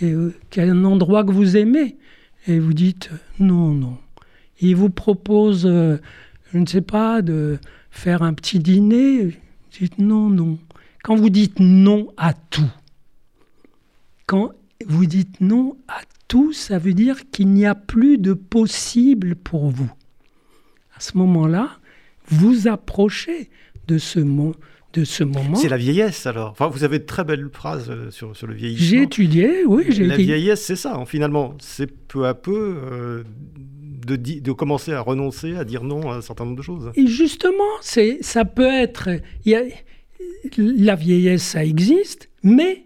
Et euh, qu'il y a un endroit que vous aimez, et vous dites non, non. Il vous propose, euh, je ne sais pas, de faire un petit dîner, vous dites non, non. Quand vous dites non à tout, quand vous dites non à tout, ça veut dire qu'il n'y a plus de possible pour vous. À ce moment-là, vous approchez de ce, de ce moment. C'est la vieillesse alors. Enfin, vous avez de très belles phrases euh, sur, sur le vieillissement. J'ai étudié, oui. J'ai la vieillesse, c'est ça, finalement. C'est peu à peu euh, de, de, commencer à renoncer, à dire non à un certain nombre de choses. Et justement, ça peut être. Y a, la vieillesse, ça existe, mais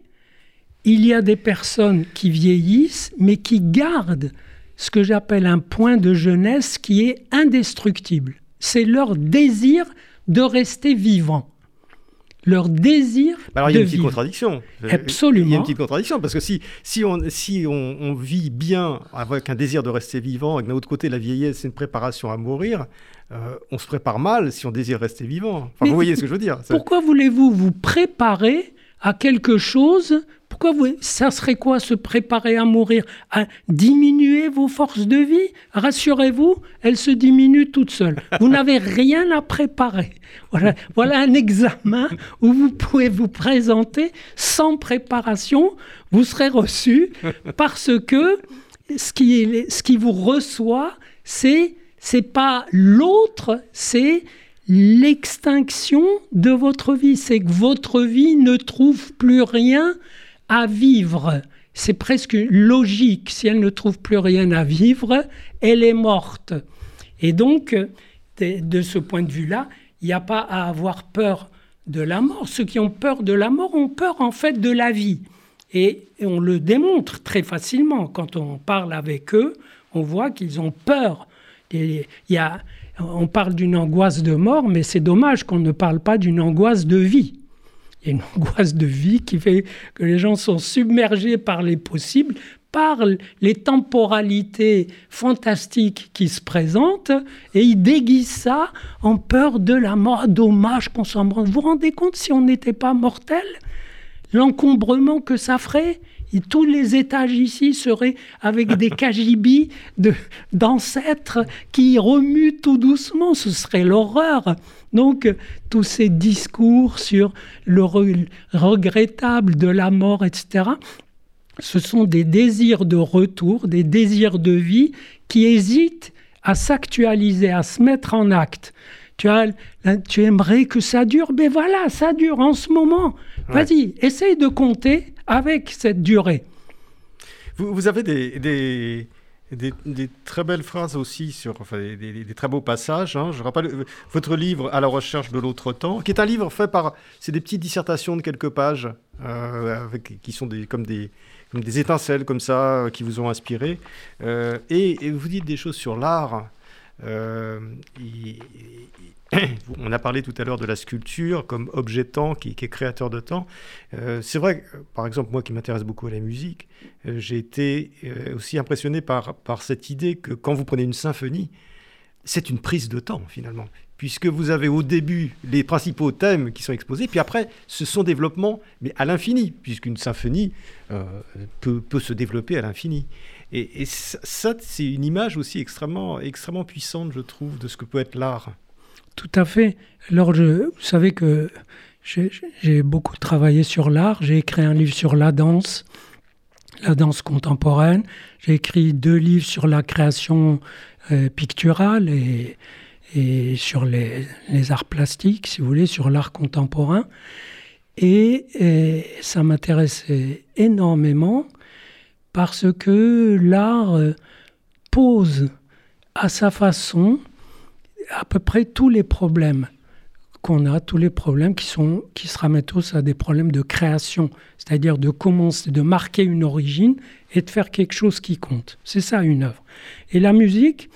il y a des personnes qui vieillissent, mais qui gardent ce que j'appelle un point de jeunesse qui est indestructible. C'est leur désir de rester vivant leur désir bah Alors, il y a une petite contradiction. Absolument. Il y a une petite contradiction, parce que si, si, on, si on, vit bien avec un désir de rester vivant, et que d'un autre côté, la vieillesse, c'est une préparation à mourir, euh, on se prépare mal si on désire rester vivant. Enfin, vous voyez ce que je veux dire. Pourquoi voulez-vous vous préparer à quelque chose pourquoi vous, ça serait quoi se préparer à mourir? À diminuer vos forces de vie? Rassurez-vous, elles se diminuent toutes seules. Vous n'avez rien à préparer. Voilà, voilà un examen où vous pouvez vous présenter sans préparation. Vous serez reçu parce que ce qui, est, ce qui vous reçoit, c'est c'est pas l'autre, c'est l'extinction de votre vie. C'est que votre vie ne trouve plus rien à vivre. C'est presque logique. Si elle ne trouve plus rien à vivre, elle est morte. Et donc, de, ce point de vue-là, il n'y a pas à avoir peur de la mort. Ceux qui ont peur de la mort ont peur en fait de la vie. Et on le démontre très facilement. Quand on parle avec eux, on voit qu'ils ont peur. il y a, on parle d'une angoisse de mort, mais c'est dommage qu'on ne parle pas d'une angoisse de vie. Une angoisse de vie qui fait que les gens sont submergés par les possibles, par les temporalités fantastiques qui se présentent, et ils déguisent ça en peur de la mort. Dommage qu'on s'en rende. Vous vous rendez compte si on n'était pas mortel? L'encombrement que ça ferait? Et tous les étages ici seraient avec des kajibis d'ancêtres qui remuent tout doucement. Ce serait l'horreur. Donc, tous ces discours sur le regrettable de la mort, etc., ce sont des désirs de retour, des désirs de vie qui hésitent à s'actualiser, à se mettre en acte. Tu, as, tu aimerais que ça dure, ben voilà, ça dure en ce moment. Vas-y, essaye de compter avec cette durée. Vous, avez des, très belles phrases aussi, sur, enfin, des, très beaux passages. Hein. Je rappelle euh, votre livre À la recherche de l'autre temps, qui est un livre fait par. C'est des petites dissertations de quelques pages, euh, qui sont des, comme, des, des étincelles comme ça, qui vous ont inspiré. Euh, et, vous dites des choses sur l'art. on a parlé tout à l'heure de la sculpture comme objet temps qui, est créateur de temps. Euh, c'est vrai, par exemple, moi qui m'intéresse beaucoup à la musique, euh, j'ai été euh, aussi impressionné par, cette idée que quand vous prenez une symphonie, c'est une prise de temps finalement, puisque vous avez au début les principaux thèmes qui sont exposés, puis après ce sont développements, mais à l'infini, puisqu'une symphonie peut, se développer à l'infini. Et, ça, c'est une image aussi extrêmement, extrêmement puissante, je trouve, de ce que peut être l'art. Tout à fait. Alors, vous savez que j'ai beaucoup travaillé sur l'art. J'ai écrit un livre sur la danse, la danse contemporaine. J'ai écrit deux livres sur la création euh, picturale et, sur les, arts plastiques, si vous voulez, sur l'art contemporain. Et ça m'intéressait énormément parce que l'art euh, pose à sa façon à peu près tous les problèmes qu'on a, tous les problèmes qui, sont, qui se ramènent tous à des problèmes de création, c'est-à-dire de commencer, de marquer une origine et de faire quelque chose qui compte. C'est ça une œuvre. Et la musique,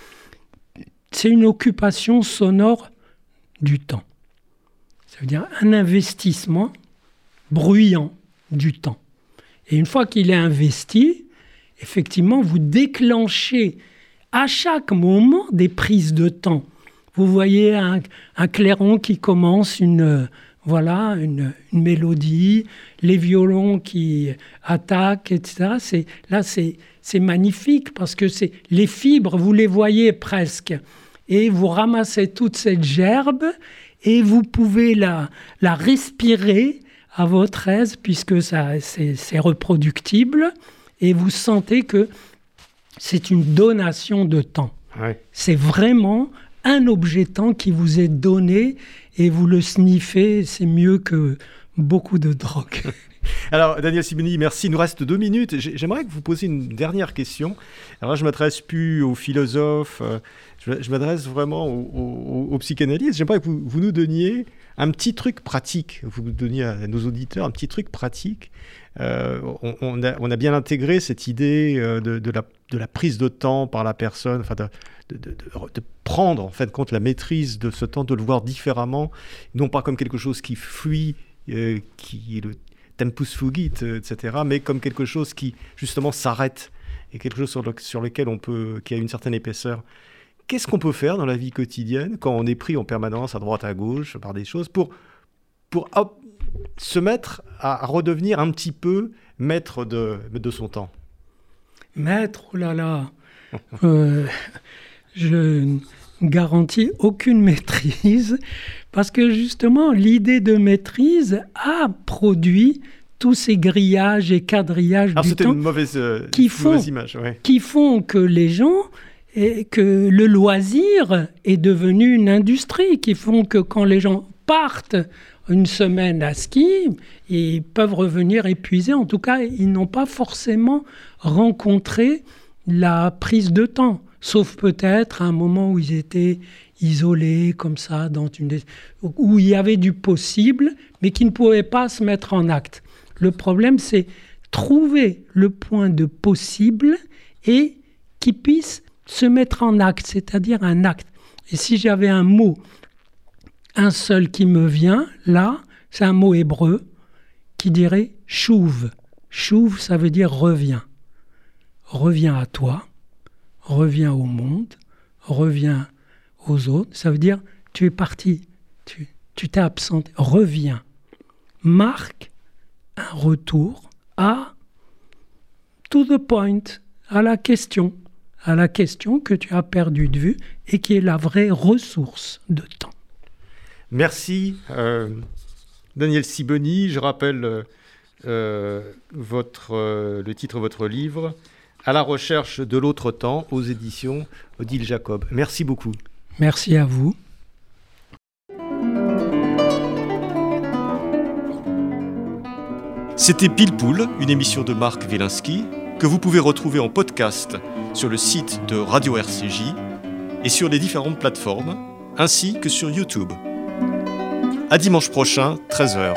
c'est une occupation sonore du temps. Ça veut dire un investissement bruyant du temps. Et une fois qu'il est investi, effectivement, vous déclenchez à chaque moment des prises de temps vous voyez un, clairon qui commence une, voilà, une, mélodie, les violons qui attaquent, etc. C'est, là, c'est, c'est magnifique parce que c'est, les fibres, vous les voyez presque. Et vous ramassez toute cette gerbe et vous pouvez la, la respirer à votre aise puisque ça, c'est, c'est reproductible et vous sentez que c'est une donation de temps. C'est vraiment un objet temps qui vous est donné et vous le sniffez, c'est mieux que beaucoup de drogue. Alors, Daniel Siboni, merci. Il nous reste deux minutes. J'aimerais que vous posiez une dernière question. Alors là, je ne m'adresse plus aux philosophes, euh, je, m'adresse vraiment aux, psychanalystes. J'aimerais que vous, vous, nous donniez un petit truc pratique. Vous donniez à nos auditeurs un petit truc pratique. Euh, on, a, bien intégré cette idée euh, de, la, prise de temps par la personne, enfin de, prendre en fait compte la maîtrise de ce temps, de le voir différemment, non pas comme quelque chose qui fuit, qui est le tempus fugit, euh, etc., mais comme quelque chose qui, justement, s'arrête et quelque chose sur, lequel on peut, qui a une certaine épaisseur. Qu'est-ce qu'on peut faire dans la vie quotidienne quand on est pris en permanence à droite, à gauche par des choses pour, pour se mettre à, redevenir un petit peu maître de, de son temps. Maître, oh là là. Euh, Je garantis aucune maîtrise parce que justement, l'idée de maîtrise a produit tous ces grillages et quadrillages du temps une mauvaise, euh, qui, font, image, qui font que les gens et que le loisir est devenu une industrie, qui font que quand les gens partent une semaine à ski, ils peuvent revenir épuisés. En tout cas, ils n'ont pas forcément rencontré la prise de temps, sauf peut-être un moment où ils étaient isolés comme ça, dans une... où il y avait du possible, mais qui ne pouvaient pas se mettre en acte. Le problème, c'est trouver le point de possible et qui puisse se mettre en acte, c'est-à-dire un acte. Et si j'avais un mot, un seul qui me vient, là, c'est un mot hébreu qui dirait chouve. Chouve, ça veut dire reviens. Reviens à toi, reviens au monde, reviens aux autres. Ça veut dire tu es parti, tu t'es absenté, reviens. Marque un retour à to the point, à la question, à la question que tu as perdue de vue et qui est la vraie ressource de temps. Merci euh, Daniel Siboni. Je rappelle euh, euh, le titre de votre livre, À la recherche de l'autre temps, aux éditions Odile Jacob. Merci beaucoup. Merci à vous. C'était Pile Poule, une émission de Marc Wielinski, que vous pouvez retrouver en podcast sur le site de Radio RCJ et sur les différentes plateformes, ainsi que sur YouTube. À dimanche prochain, 13h.